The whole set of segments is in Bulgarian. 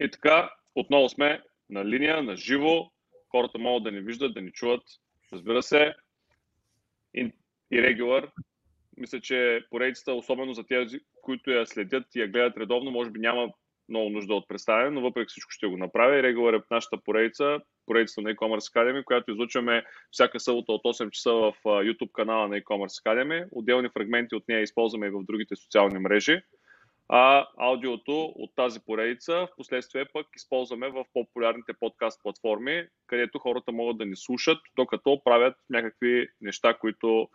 И така, отново сме на линия, на живо. Хората могат да ни виждат, да ни чуват. Разбира се. И, регулар. Мисля, че поредицата, особено за тези, които я следят и я гледат редовно, може би няма много нужда от представяне, но въпреки всичко ще го направя. Регулар е нашата поредица, поредицата на e-commerce Academy, която излучваме всяка събота от 8 часа в YouTube канала на e-commerce Academy. Отделни фрагменти от нея използваме и в другите социални мрежи а аудиото от тази поредица в последствие пък използваме в популярните подкаст платформи, където хората могат да ни слушат, докато правят някакви неща, които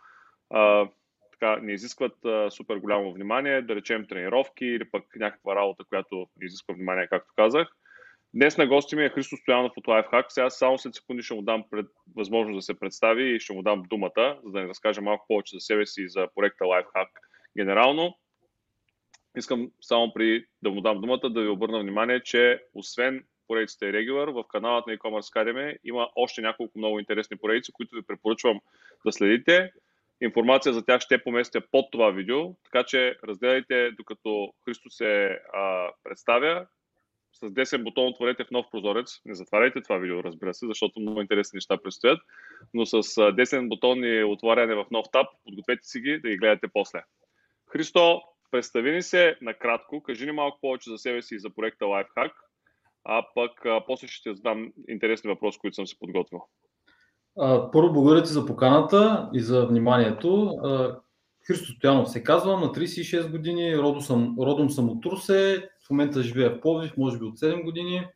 а, така, не изискват а, супер голямо внимание, да речем тренировки или пък някаква работа, която не изисква внимание, както казах. Днес на гости ми е Христо Стоянов от Lifehack. Сега само след секунди ще му дам пред, възможност да се представи и ще му дам думата, за да ни разкаже малко повече за себе си и за проекта Lifehack генерално. Искам само при да му дам думата да ви обърна внимание, че освен поредицата и в каналът на e-commerce Academy има още няколко много интересни поредици, които ви препоръчвам да следите. Информация за тях ще поместя под това видео, така че разгледайте докато Христо се а, представя. С 10 бутон отворете в нов прозорец. Не затваряйте това видео, разбира се, защото много интересни неща предстоят. Но с 10 бутони отваряне в нов таб, подгответе си ги да ги гледате после. Христо, представи ни се накратко, кажи ни малко повече за себе си и за проекта Lifehack, а пък а, после ще задам интересни въпроси, които съм си подготвил. Първо благодаря ти за поканата и за вниманието. Христо Стоянов се казвам, на 36 години, родом съм, родом съм от Турсе, в момента живея в Пловдив, може би от 7 години.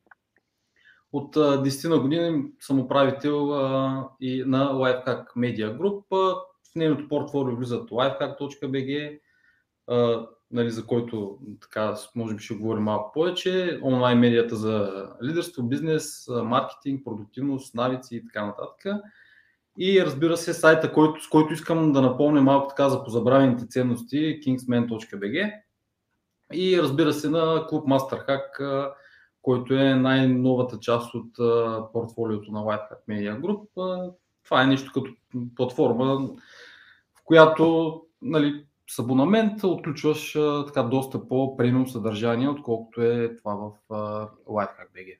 От 10 на години съм управител и на Lifehack Media Group. В нейното портфолио влизат lifehack.bg, нали, за който така, може би ще говорим малко повече, онлайн медията за лидерство, бизнес, маркетинг, продуктивност, навици и така нататък. И разбира се, сайта, който, с който искам да напомня малко така за позабравените ценности, kingsman.bg и разбира се на клуб Masterhack, който е най-новата част от портфолиото на Whitehack Media Group. Това е нещо като платформа, в която нали, с абонамент отключваш така доста по-премиум съдържание, отколкото е това в Lifehack.bg.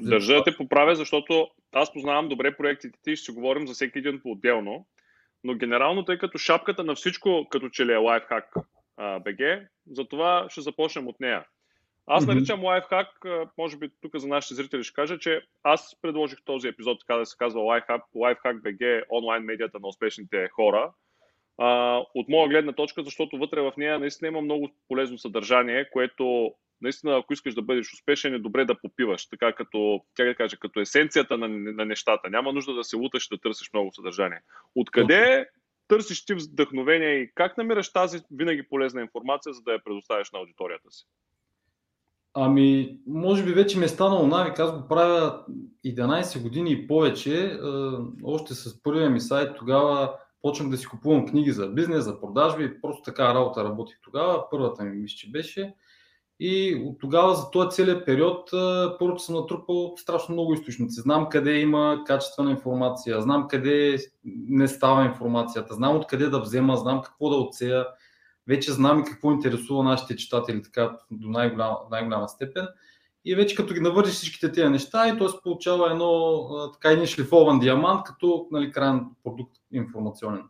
Държа да те поправя, защото аз познавам добре проектите ти и ще говорим за всеки един по-отделно, но генерално, тъй като шапката на всичко като че ли е Lifehack BG, затова ще започнем от нея. Аз mm-hmm. наричам Lifehack, може би тук за нашите зрители ще кажа, че аз предложих този епизод, така да се казва Lifehack, Lifehack BG, онлайн медията на успешните хора, а, от моя гледна точка, защото вътре в нея наистина има много полезно съдържание, което наистина, ако искаш да бъдеш успешен, е добре да попиваш, така като, тя да кажа, като есенцията на, на нещата. Няма нужда да се луташ да търсиш много съдържание. Откъде търсиш ти вдъхновение и как намираш тази винаги полезна информация, за да я предоставяш на аудиторията си? Ами, може би вече ми е станало навик. Аз го правя 11 години и повече. Още с първия ми сайт тогава почнах да си купувам книги за бизнес, за продажби, просто така работа работих тогава, първата ми мисля, че беше. И от тогава за този целият период първо съм натрупал страшно много източници. Знам къде има качествена информация, знам къде не става информацията, знам откъде да взема, знам какво да отсея. Вече знам и какво интересува нашите читатели така до най-голяма, най-голяма степен. И вече като ги навържиш всичките тези неща и той се получава едно така един шлифован диамант, като нали, крайен продукт информационен.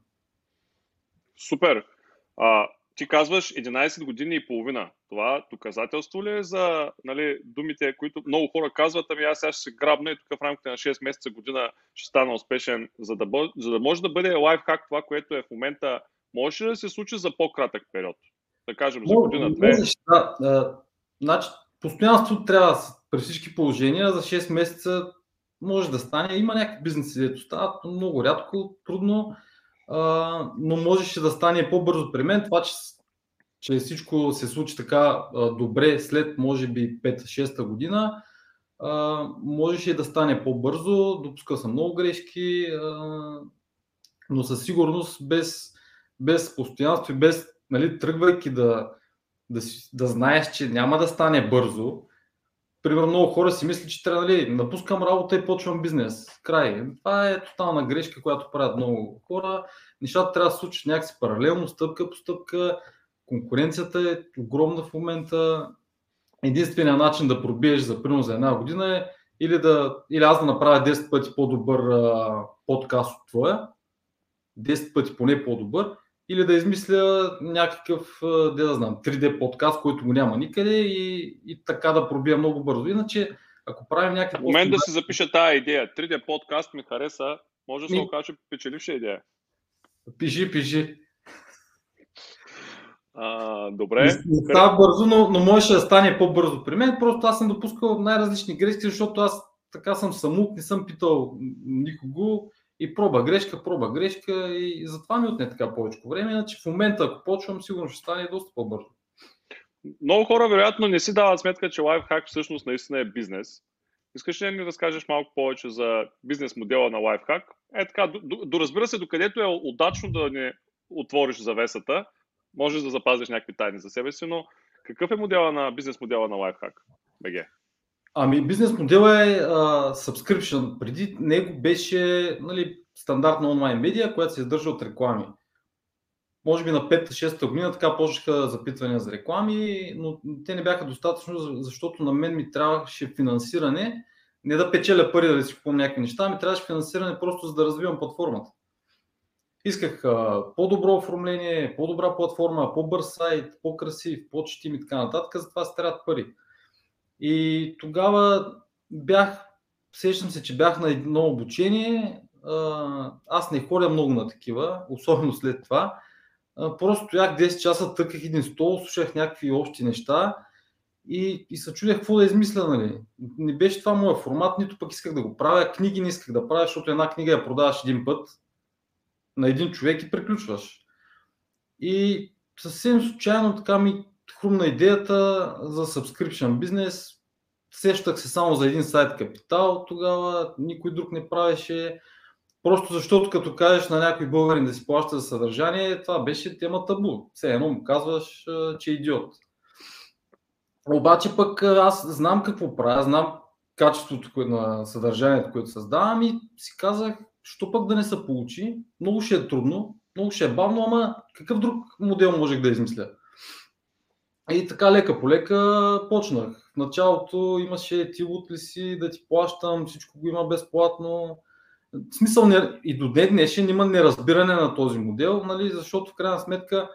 Супер. А, ти казваш 11 години и половина. Това доказателство ли е за нали, думите, които много хора казват, ами аз сега ще се грабна и тук в рамките на 6 месеца година ще стана успешен, за да, бъ... за да може да бъде лайфхак това, което е в момента, може ли да се случи за по-кратък период? Да кажем за година-две. Да, значи, постоянството трябва при всички положения за 6 месеца може да стане. Има някакви бизнеси, които стават много рядко, трудно, а, но можеше да стане по-бързо при мен. Това, че, че всичко се случи така а, добре след, може би, 5-6 година, а, можеше да стане по-бързо. Допуска съм много грешки, а, но със сигурност без, без постоянство и без нали, тръгвайки да, да, да знаеш, че няма да стане бързо. Примерно много хора си мислят, че трябва нали, напускам работа и почвам бизнес. Край. Това е тотална грешка, която правят много хора. Нещата трябва да се случат някакси паралелно, стъпка по стъпка. Конкуренцията е огромна в момента единственият начин да пробиеш за примерно за една година е или, да, или аз да направя 10 пъти по-добър а, подкаст от твоя, 10 пъти поне по-добър, или да измисля някакъв, де да знам, 3D подкаст, който го няма никъде и, и така да пробия много бързо. Иначе, ако правим някакъв... В момент да си запиша тази идея. 3D подкаст ми хареса, може да се окаже печеливша идея. Пиши, пиши. А, добре. Не става бързо, но, но можеше да стане по-бързо при мен. Просто аз съм допускал най-различни грешки, защото аз така съм самук, не съм питал никого и проба грешка, проба грешка и затова ми отне така повече време. Иначе в момента, ако почвам, сигурно ще стане доста по-бързо. Много хора вероятно не си дават сметка, че лайфхак всъщност наистина е бизнес. Искаш ли да ни разкажеш малко повече за бизнес модела на лайфхак? Е така, доразбира се, докъдето е удачно да не отвориш завесата, можеш да запазиш някакви тайни за себе си, но какъв е модела на бизнес модела на Lifehack BG? Ами бизнес модел е а, subscription. Преди него беше нали, стандартна онлайн медия, която се издържа от реклами. Може би на 5-6 година така почнаха запитвания за реклами, но те не бяха достатъчно, защото на мен ми трябваше финансиране, не да печеля пари да си купувам някакви неща, ми трябваше финансиране просто за да развивам платформата. Исках а, по-добро оформление, по-добра платформа, по-бърз сайт, по-красив, по-четим и така нататък, затова се трябват пари. И тогава бях, сещам се, че бях на едно обучение, аз не ходя много на такива, особено след това. Просто стоях 10 часа, тъках един стол, слушах някакви общи неща и, и се чудех какво да измисля. Нали. Не беше това моят формат, нито пък исках да го правя. Книги не исках да правя, защото една книга я продаваш един път, на един човек и приключваш. И съвсем случайно така ми хрумна идеята за subscription бизнес. Сещах се само за един сайт Капитал тогава, никой друг не правеше. Просто защото като кажеш на някой българин да си плаща за съдържание, това беше тема табу. Все едно му казваш, че е идиот. Обаче пък аз знам какво правя, знам качеството на съдържанието, което създавам и си казах, що пък да не се получи, много ще е трудно, много ще е бавно, ама какъв друг модел можех да измисля? И така лека по лека почнах. В началото имаше ти ли си да ти плащам, всичко го има безплатно. В смисъл и до ден днешен има неразбиране на този модел, нали, защото в крайна сметка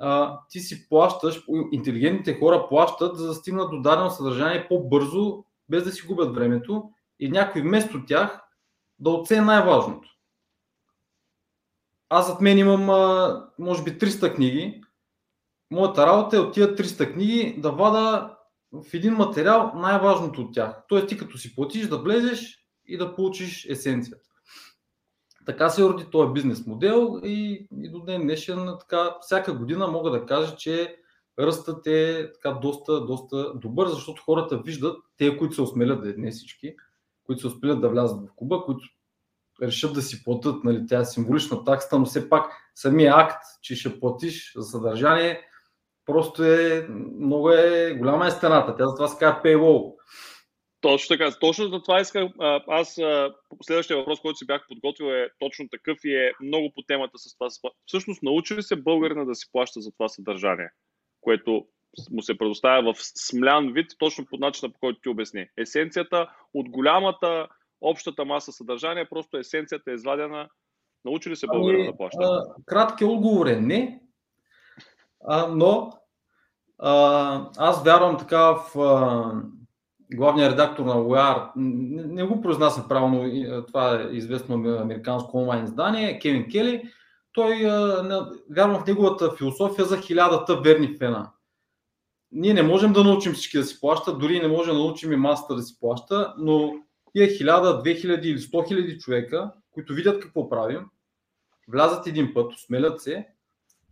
а, ти си плащаш, интелигентните хора плащат, за да стигнат до дадено съдържание по-бързо, без да си губят времето и някой вместо тях да оценя най-важното. Аз зад мен имам, може би, 300 книги. Моята работа е от тия 300 книги да вада в един материал най-важното от тях. Тоест ти като си платиш да влезеш и да получиш есенцията. Така се роди този бизнес модел и, и до ден днешен така, всяка година мога да кажа, че ръстът е така доста, доста добър, защото хората виждат, те, които се осмелят, не всички, които се успеят да влязат в клуба, които решат да си платят, нали, тя е символична такса, но все пак самия акт, че ще платиш за съдържание, просто е много е голяма е стената. Тя затова се казва paywall. Точно така. Точно за това исках. Аз следващия въпрос, който си бях подготвил е точно такъв и е много по темата с това. Всъщност научи ли се българина да си плаща за това съдържание, което му се предоставя в смлян вид, точно по начина, по който ти обясни. Есенцията от голямата общата маса съдържание, просто есенцията е извадена. Научи ли се българина ами, да плаща? Кратки отговор е не, но а, аз вярвам така в а, главния редактор на UR, не, не го произнасям правилно, това е известно американско онлайн издание, Кевин Кели, той а, вярвам в неговата философия за хилядата верни фена. Ние не можем да научим всички да си плащат, дори не можем да научим и масата да си плаща, но тия 1000, 2000 или 100 000 човека, които видят какво правим, влязат един път, осмелят се,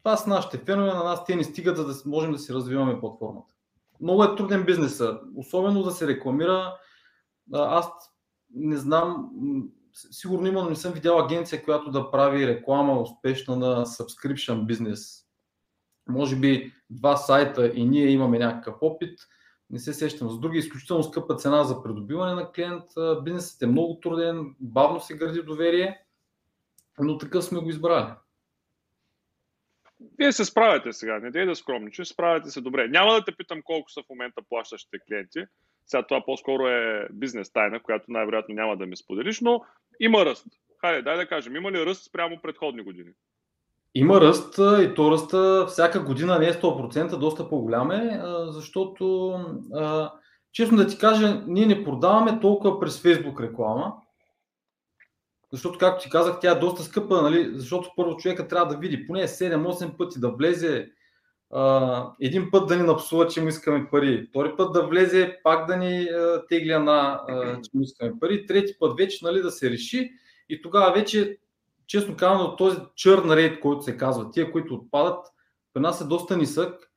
това са нашите фенове, на нас те ни стигат, за да можем да си развиваме платформата. Много е труден бизнес, особено да се рекламира. Аз не знам, сигурно има, но не съм видял агенция, която да прави реклама успешна на subscription бизнес може би два сайта и ние имаме някакъв опит, не се сещам за други, изключително скъпа цена за придобиване на клиент. Бизнесът е много труден, бавно се гради доверие, но такъв сме го избрали. Вие се справяте сега, не дей да скромничи, справяте се добре. Няма да те питам колко са в момента плащащите клиенти. Сега това по-скоро е бизнес тайна, която най-вероятно няма да ми споделиш, но има ръст. Хайде, дай да кажем, има ли ръст спрямо предходни години? Има ръст и то ръста всяка година не е 100%, доста по-голям е, защото честно да ти кажа, ние не продаваме толкова през Facebook реклама, защото, както ти казах, тя е доста скъпа, нали? защото първо човека трябва да види поне 7-8 пъти да влезе, а, един път да ни напсува, че му искаме пари, втори път да влезе, пак да ни а, тегля на, а, че му искаме пари, трети път вече нали, да се реши. И тогава вече, честно казано, този чърн рейд, който се казва, тия, които отпадат, при нас е доста нисък,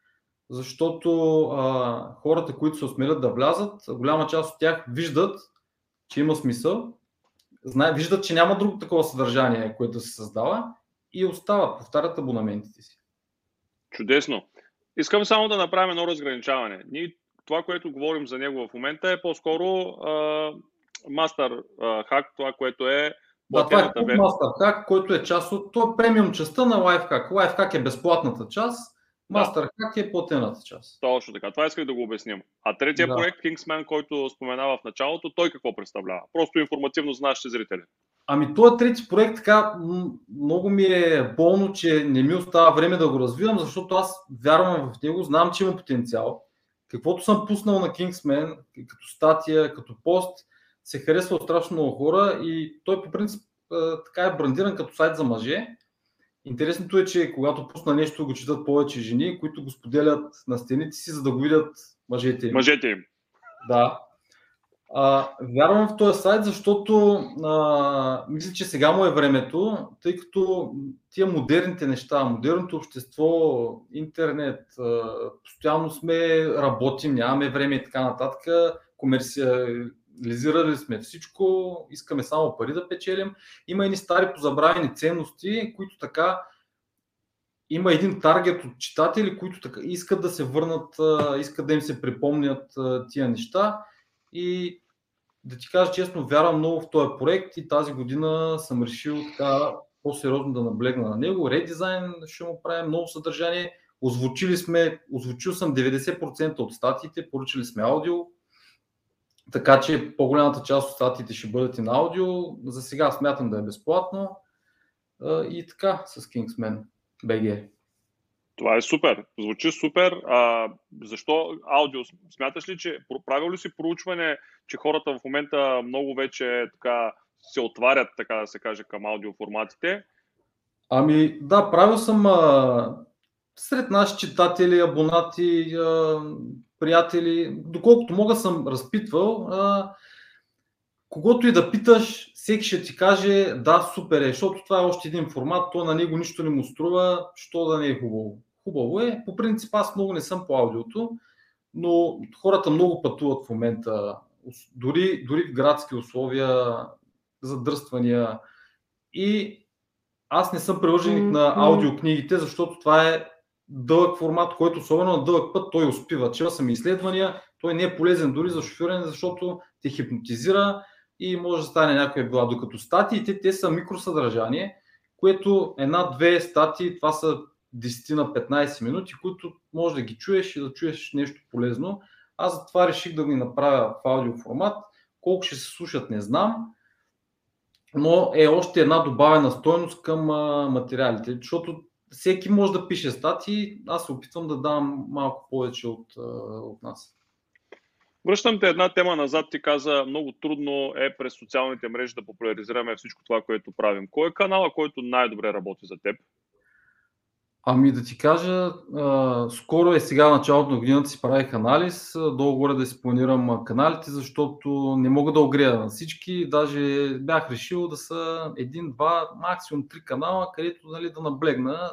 защото а, хората, които се осмелят да влязат, голяма част от тях виждат, че има смисъл знае, виждат, че няма друго такова съдържание, което се създава и остават, повтарят абонаментите си. Чудесно. Искам само да направим едно разграничаване. Ние, това, което говорим за него в момента е по-скоро мастер хак, това, което е да, това е Master Hack, който е част от това е премиум частта на Lifehack. Lifehack е безплатната част, Master Hack е платената част. Точно така, това исках да го обясним. А третия да. проект, Kingsman, който споменава в началото, той какво представлява? Просто информативно за нашите зрители. Ами този трети проект така много ми е болно, че не ми остава време да го развивам, защото аз вярвам в него, знам, че има потенциал. Каквото съм пуснал на Kingsman, като статия, като пост, се харесва от страшно много хора и той по принцип така е брандиран като сайт за мъже Интересното е, че когато пусна нещо, го четат повече жени, които го споделят на стените си, за да го видят мъжете им. Мъжете им. Да. А, вярвам в този сайт, защото а, мисля, че сега му е времето, тъй като тия модерните неща, модерното общество, интернет, а, постоянно сме, работим, нямаме време и така нататък, комерция, лизирали сме всичко, искаме само пари да печелим. Има едни стари позабравени ценности, които така има един таргет от читатели, които така искат да се върнат, искат да им се припомнят тия неща. И да ти кажа честно, вярвам много в този проект и тази година съм решил така по-сериозно да наблегна на него. Редизайн ще му правим много съдържание. Озвучили сме, озвучил съм 90% от статиите, поръчали сме аудио, така че по-голямата част от статиите ще бъдат и на аудио. За сега смятам да е безплатно. И така с Kingsman BG. Това е супер. Звучи супер. А, защо аудио? Смяташ ли, че правил ли си проучване, че хората в момента много вече така се отварят, така да се каже, към аудиоформатите? Ами да, правил съм а, сред наши читатели, абонати, а, приятели, доколкото мога съм разпитвал, а, когато и да питаш, всеки ще ти каже да, супер е, защото това е още един формат, то на него нищо не му струва, що да не е хубаво. Хубаво е. По принцип аз много не съм по аудиото, но хората много пътуват в момента, дори, дори в градски условия, задръствания. И аз не съм привърженик на аудиокнигите, защото това е дълъг формат, който особено на дълъг път той успива. Чел съм изследвания, той не е полезен дори за шофиране, защото те хипнотизира и може да стане някоя била. Докато статиите, те са микросъдържание, което една-две статии, това са 10 на 15 минути, които може да ги чуеш и да чуеш нещо полезно. Аз затова реших да ги направя в аудио формат. Колко ще се слушат, не знам. Но е още една добавена стойност към материалите, защото всеки може да пише статии, аз се опитвам да дам малко повече от, от нас. Връщам те една тема назад. Ти каза, много трудно е през социалните мрежи да популяризираме всичко това, което правим. Кой е канала, който най-добре работи за теб? Ами да ти кажа, а, скоро е сега началото на годината си правих анализ, долу-горе да си планирам каналите, защото не мога да огрея на всички. Даже бях решил да са един, два, максимум три канала, където нали, да наблегна.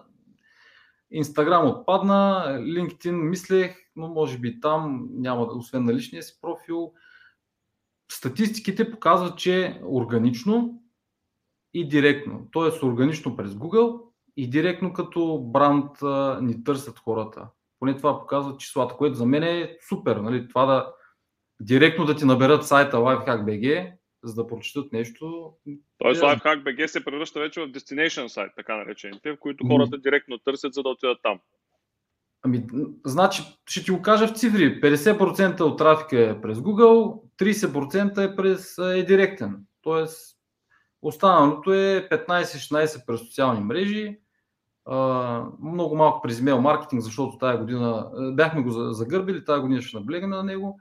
Инстаграм отпадна, LinkedIn мислех, но може би там няма, освен на личния си профил. Статистиките показват, че органично и директно, т.е. органично през Google и директно като бранд ни търсят хората. Поне това показват числата, което за мен е супер. Нали? Това да директно да ти наберат сайта LifeHack.bg за да прочитат нещо. Тоест Lifehack BG се превръща вече в destination сайт, така наречените, в които хората директно търсят, за да отидат там. Ами, значи, ще ти го кажа в цифри. 50% от трафика е през Google, 30% е през е директен. Тоест, останалото е 15-16 през социални мрежи, много малко през имейл маркетинг, защото тази година бяхме го загърбили, тази година ще наблегнем на него.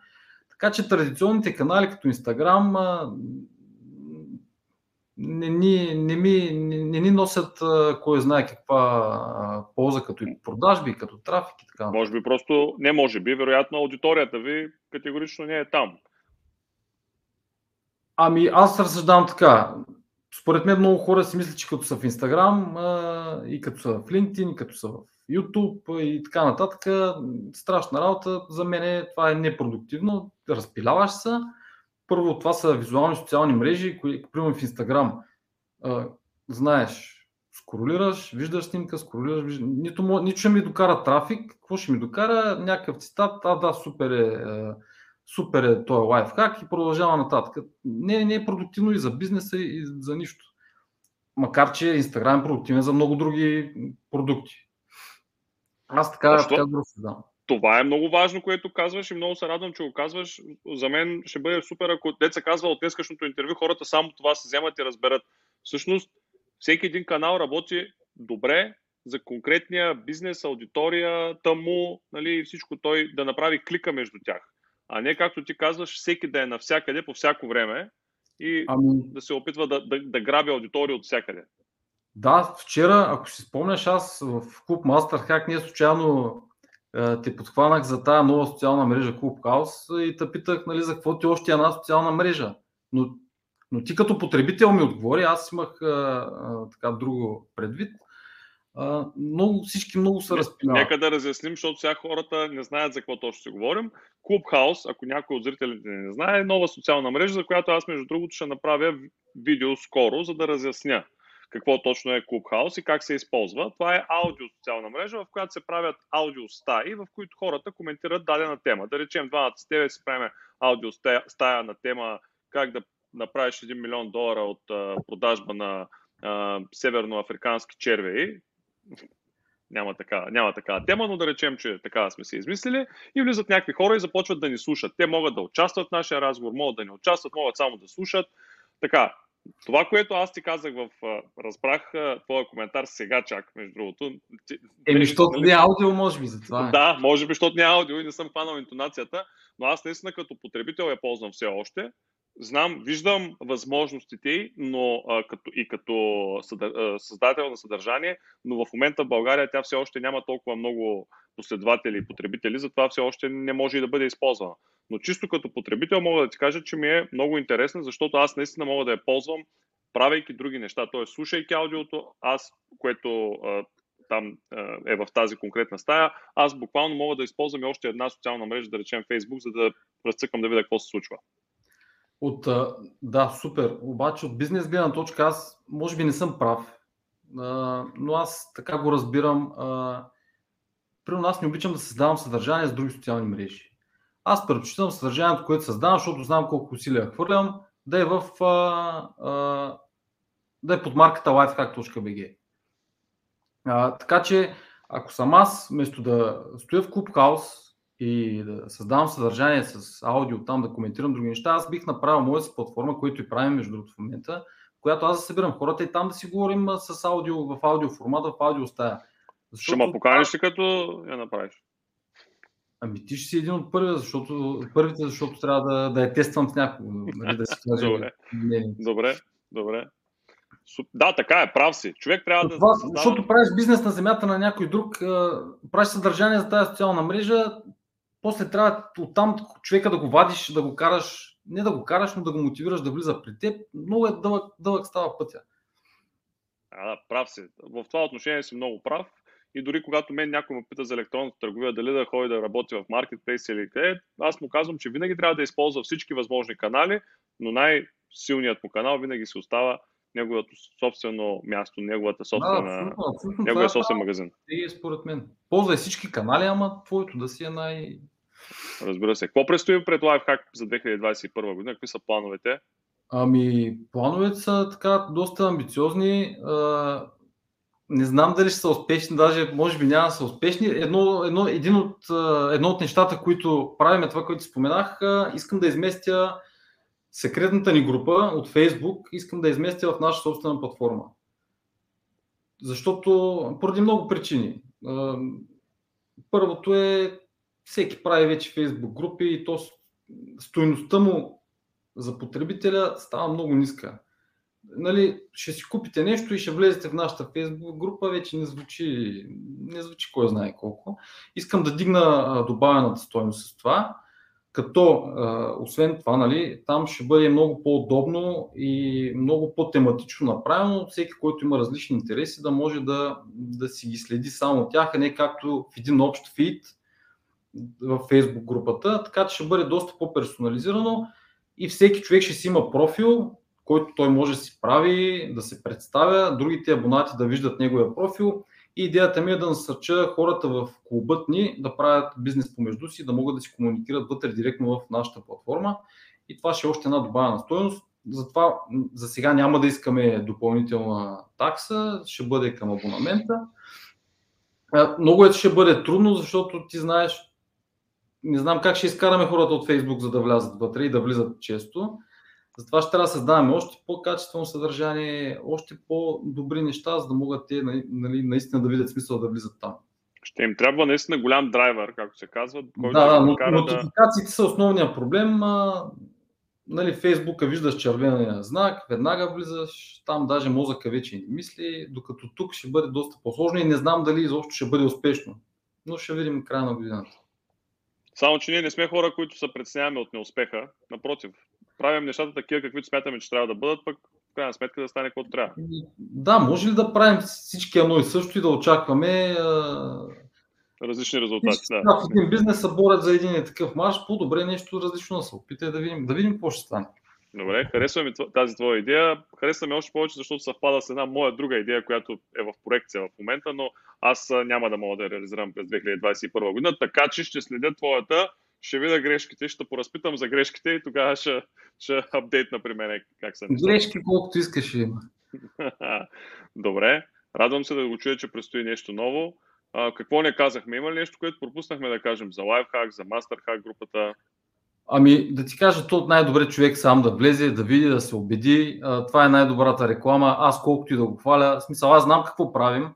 Така че традиционните канали като Instagram не ни, не, ми, не, не ни носят кой знае каква полза като и продажби, като трафик и така. Може би просто, не може би, вероятно аудиторията ви категорично не е там. Ами аз разсъждавам така. Според мен много хора си мислят, че като са в Instagram и като са в LinkedIn, и като са в YouTube и така нататък, страшна работа. За мен това е непродуктивно. Разпиляваш се. Първо, това са визуални социални мрежи, които, примерно в Instagram, знаеш, скоролираш, виждаш снимка, скоролираш, виждаш... Нито, нито ще ми докара трафик, какво ще ми докара? Някакъв цитат, а да, супер е, супер е този лайфхак и продължава нататък. Не, не е продуктивно и за бизнеса, и за нищо. Макар, че Инстаграм е продуктивен за много други продукти. Аз така, Защо? така го да. Това е много важно, което казваш и много се радвам, че го казваш. За мен ще бъде супер, ако деца казва от днескашното интервю, хората само това се вземат и разберат. Всъщност, всеки един канал работи добре за конкретния бизнес, аудиторията му, нали, всичко той да направи клика между тях а не както ти казваш, всеки да е навсякъде по всяко време и ами... да се опитва да, да, да граби аудитория от всякъде. Да, вчера, ако си спомняш, аз в клуб Masterhack ние случайно е, те подхванах за тази нова социална мрежа Clubhouse и те питах нали, за какво ти още една социална мрежа. Но, но ти като потребител ми отговори, аз имах а, а, така друго предвид много, всички много са разпинали. Нека да разясним, защото сега хората не знаят за какво точно ще говорим. Clubhouse, ако някой от зрителите не знае, е нова социална мрежа, за която аз между другото ще направя видео скоро, за да разясня какво точно е Clubhouse и как се използва. Това е аудио социална мрежа, в която се правят аудио стаи, в които хората коментират дадена тема. Да речем, двамата с тебе си правим аудио стая на тема как да направиш 1 милион долара от продажба на северноафрикански червеи, няма така, няма така тема, но да речем, че така сме се измислили и влизат някакви хора и започват да ни слушат. Те могат да участват в нашия разговор, могат да не участват, могат само да слушат. Така, това, което аз ти казах в... Разбрах твоя коментар сега чак, между другото. Еми, защото не е аудио, може би, за това. Да, може би, защото не е аудио и не съм хванал интонацията, но аз наистина като потребител я ползвам все още знам, виждам възможностите, но а, като, и като създател на съдържание, но в момента в България тя все още няма толкова много последователи и потребители, затова все още не може и да бъде използвана. Но чисто като потребител мога да ти кажа, че ми е много интересна, защото аз наистина мога да я ползвам, правейки други неща, т.е. слушайки аудиото, аз, което а, там е в тази конкретна стая, аз буквално мога да използвам и още една социална мрежа, да речем Facebook, за да разцъкам да видя какво се случва. От, да, супер. Обаче от бизнес гледна точка аз може би не съм прав, но аз така го разбирам. При нас не обичам да създавам съдържание с други социални мрежи. Аз предпочитам съдържанието, което създавам, защото знам колко усилия хвърлям, да е в да е под марката lifehack.bg. така че, ако съм аз, вместо да стоя в Clubhouse и да създавам съдържание с аудио там, да коментирам други неща, аз бих направил моя си платформа, която и правим между другото в момента, която аз да събирам хората и там да си говорим с аудио, в аудио формат, в аудио стая. Защото... Ще ме поканиш ли като я направиш? Ами ти ще си един от първите, защото, първите, защото трябва да, да я тествам с някого. Нали, да си добре. добре, добре. Да, така е, прав си. Човек трябва да. Това. Защото правиш бизнес на земята на някой друг, правиш съдържание за тази социална мрежа, после трябва оттам човека да го вадиш, да го караш, не да го караш, но да го мотивираш да влиза при теб. Много е дълъг, дълъг става пътя. А, да, прав си. В това отношение си много прав. И дори когато мен някой ме пита за електронната търговия, дали да ходи да работи в маркетплейс или къде, аз му казвам, че винаги трябва да използва всички възможни канали, но най-силният му канал винаги се остава неговото собствено място, неговата собствена, да, абсолютно, абсолютно. неговия собствен магазин. И според мен. Ползвай всички канали, ама твоето да си е най... Разбира се. Какво предстои пред Lifehack за 2021 година? Какви са плановете? Ами, плановете са така доста амбициозни. Не знам дали ще са успешни, даже може би няма да са успешни. Едно, едно, един от, едно от нещата, които правим, е това, което споменах, искам да изместя секретната ни група от Facebook, искам да изместя в наша собствена платформа. Защото поради много причини. Първото е, всеки прави вече Facebook групи и то стоеността му за потребителя става много ниска. Нали, ще си купите нещо и ще влезете в нашата Facebook група, вече не звучи, не звучи кой знае колко. Искам да дигна добавената стоеност с това, като освен това, нали, там ще бъде много по-удобно и много по-тематично направено. Всеки, който има различни интереси, да може да, да си ги следи само тях, а не както в един общ фид в Facebook групата. Така че ще бъде доста по-персонализирано и всеки човек ще си има профил, който той може да си прави, да се представя, другите абонати да виждат неговия профил. И идеята ми е да насърча хората в клубът ни да правят бизнес помежду си, да могат да си комуникират вътре директно в нашата платформа. И това ще е още една добавена стоеност. Затова за сега няма да искаме допълнителна такса, ще бъде към абонамента. Много е, ще бъде трудно, защото ти знаеш, не знам как ще изкараме хората от Фейсбук, за да влязат вътре и да влизат често. Затова ще трябва да създаваме още по-качествено съдържание, още по-добри неща, за да могат те нали, нали, наистина да видят смисъл да влизат там. Ще им трябва наистина голям драйвер, както се казва. Който да, да, но, нотификациите да... са основния проблем. А, нали, Фейсбука виждаш червения знак, веднага влизаш, там даже мозъка вече не мисли, докато тук ще бъде доста по-сложно и не знам дали изобщо ще бъде успешно. Но ще видим края на годината. Само, че ние не сме хора, които се преценяваме от неуспеха. Напротив, правим нещата такива, каквито смятаме, че трябва да бъдат, пък в крайна сметка да стане каквото трябва. Да, може ли да правим всички едно и също и да очакваме различни резултати. Да. В един бизнес се борят за един такъв марш, по-добре нещо различно да се опитай да видим, да видим какво ще стане. Добре, харесва ми тази твоя идея. Харесва ми още повече, защото съвпада с една моя друга идея, която е в проекция в момента, но аз няма да мога да реализирам през 2021 година, така че ще следя твоята, ще видя грешките, ще поразпитам за грешките и тогава ще, ще апдейтна при мен как са нещата. Грешки колкото искаш има. Добре, радвам се да го чуя, че предстои нещо ново. А, какво не казахме? Има ли нещо, което пропуснахме да кажем за LifeHack, за MasterHack групата? Ами да ти кажа, то най-добре човек сам да влезе, да види, да се убеди. Това е най-добрата реклама. Аз колкото и да го хваля, в смисъл, аз знам какво правим.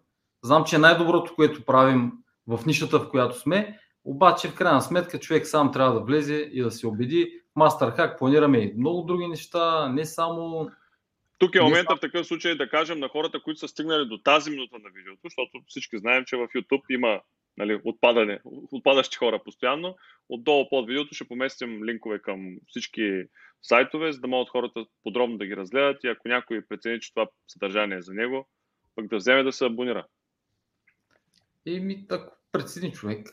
Знам, че е най-доброто, което правим в нишата, в която сме. Обаче, в крайна сметка, човек сам трябва да влезе и да се убеди. Masterhack планираме и много други неща, не само тук е момента в такъв случай да кажем на хората, които са стигнали до тази минута на видеото, защото всички знаем, че в YouTube има нали, отпадане, отпадащи хора постоянно. Отдолу под видеото ще поместим линкове към всички сайтове, за да могат хората подробно да ги разгледат и ако някой прецени, че това съдържание е за него, пък да вземе да се абонира. Еми, ако прецени човек.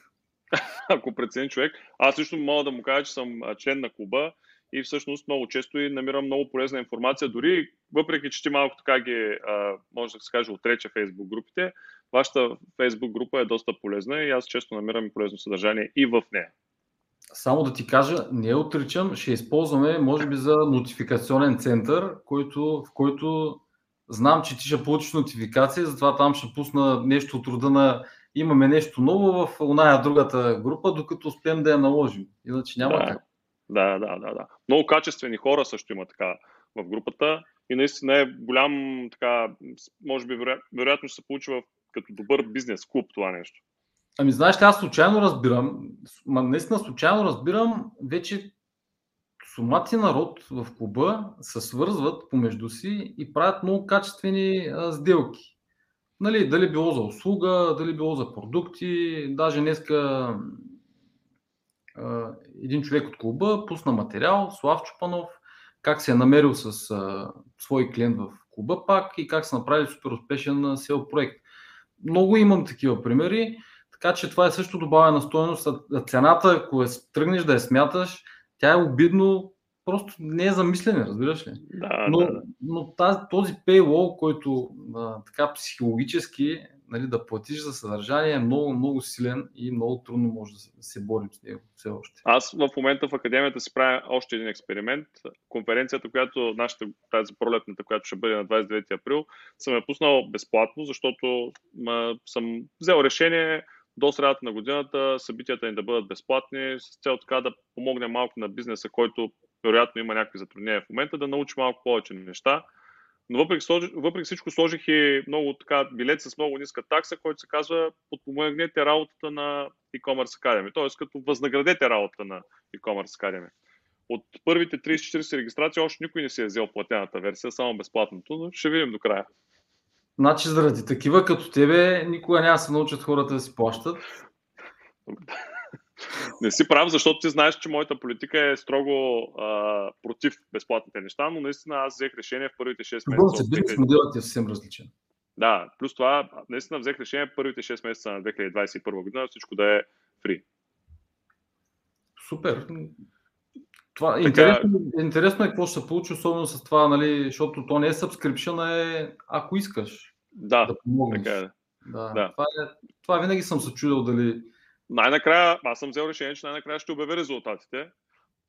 ако прецени човек. Аз също мога да му кажа, че съм член на клуба и всъщност много често и намирам много полезна информация, дори въпреки, че ти малко така ги, а, може да се каже, отрече Facebook групите, вашата Facebook група е доста полезна и аз често намирам полезно съдържание и в нея. Само да ти кажа, не отричам, ще използваме, може би, за нотификационен център, който, в който знам, че ти ще получиш нотификация, затова там ще пусна нещо от рода на имаме нещо ново в оная другата група, докато успеем да я наложим. Иначе няма да. как. Да, да, да, да. Много качествени хора също има така в групата и наистина е голям, така, може би вероятно ще се получи в, като добър бизнес клуб това нещо. Ами знаеш аз случайно разбирам, ма наистина случайно разбирам, вече сумати народ в клуба се свързват помежду си и правят много качествени а, сделки. Нали, дали било за услуга, дали било за продукти, даже днеска един човек от клуба пусна материал, Слав Чупанов, как се е намерил с а, свой клиент в клуба пак и как са направили супер успешен сел проект. Много имам такива примери, така че това е също добавена стоеност. Цената, ако е, тръгнеш да я смяташ, тя е обидно, просто не е замислене, разбираш ли? Да, но, да, да. но тази, този paywall, който а, така психологически нали, да платиш за съдържание е много, много силен и много трудно може да се борим с него все още. Аз в момента в академията си правя още един експеримент. Конференцията, която нашата, тази пролетната, която ще бъде на 29 април, съм я пуснал безплатно, защото ма, съм взел решение до средата на годината събитията ни да бъдат безплатни, с цел така да помогне малко на бизнеса, който вероятно има някакви затруднения в момента, да научи малко повече неща. Но въпреки, въпреки всичко сложих и много така билет с много ниска такса, който се казва подпомогнете работата на e-commerce Academy, т.е. като възнаградете работата на e-commerce Academy. От първите 30-40 регистрации още никой не си е взел платената версия, само безплатното, но ще видим до края. Значи заради такива като тебе никога няма се научат хората да си плащат. Не си прав, защото ти знаеш, че моята политика е строго а, против безплатните неща, но наистина аз взех решение в първите 6 месеца. Бизнес моделът е съвсем различен. Да, плюс това, наистина взех решение първите 6 месеца на 2021 година всичко да е фри. Супер. Това, така... интересно, интересно е какво ще се получи, особено с това, нали, защото то не е subscription, а е ако искаш. Да, да помогнеш. така е. Да, да. Това, е, това винаги съм се чудил дали най-накрая, аз съм взел решение, че най-накрая ще обявя резултатите.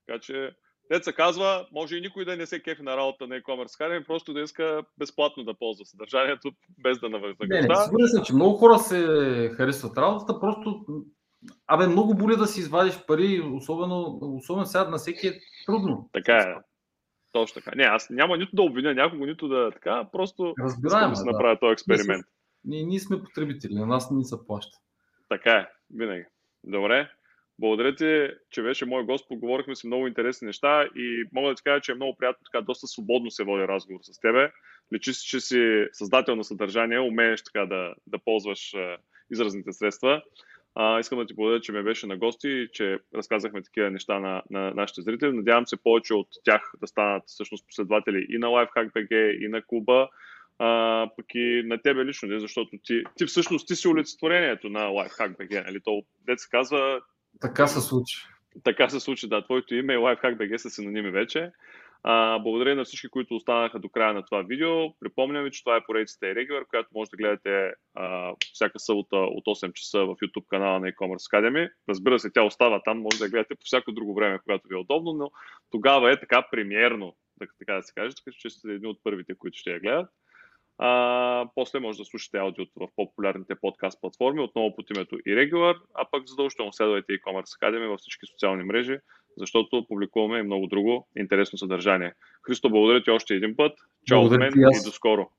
Така че, деца казва, може и никой да не се кефи на работа на e-commerce Academy, просто да иска безплатно да ползва съдържанието, без да навъзнагражда. Не, не, сигурен съм, че много хора се харесват работата, просто Абе, много боли да си извадиш пари, особено, особено сега на всеки е трудно. Така е. Точно така. Не, аз няма нито да обвиня някого, нито да така, просто Разбираем, да си направя този експеримент. Ние, ние сме потребители, на нас не ни се плаща. Така е, винаги. Добре. Благодаря ти, че беше мой гост. Поговорихме си много интересни неща и мога да ти кажа, че е много приятно така доста свободно се води разговор с тебе. Личи си, че си създател на съдържание, умееш така да, да ползваш изразните средства. А, искам да ти благодаря, че ме беше на гости и че разказахме такива неща на, на нашите зрители. Надявам се повече от тях да станат всъщност последователи и на LifeHack.bg, и на клуба а, пък и на тебе лично, защото ти, ти всъщност ти си олицетворението на LifeHack.bg, нали? То, дет се казва... Така се случи. Така се случи, да. Твоето име и LifeHack.bg са синоними вече. А, благодаря на всички, които останаха до края на това видео. Припомням ви, че това е поредицата Irregular, която може да гледате а, всяка събота от 8 часа в YouTube канала на e-commerce Academy. Разбира се, тя остава там, може да я гледате по всяко друго време, когато ви е удобно, но тогава е така премиерно, така да се каже, така че сте едни от първите, които ще я гледат. А, после може да слушате аудиото в по-популярните подкаст платформи, отново под името Irregular, а пък задължително следвайте e-commerce Academy във всички социални мрежи, защото публикуваме и много друго интересно съдържание. Христо, благодаря ти още един път. Чао от мен и до скоро.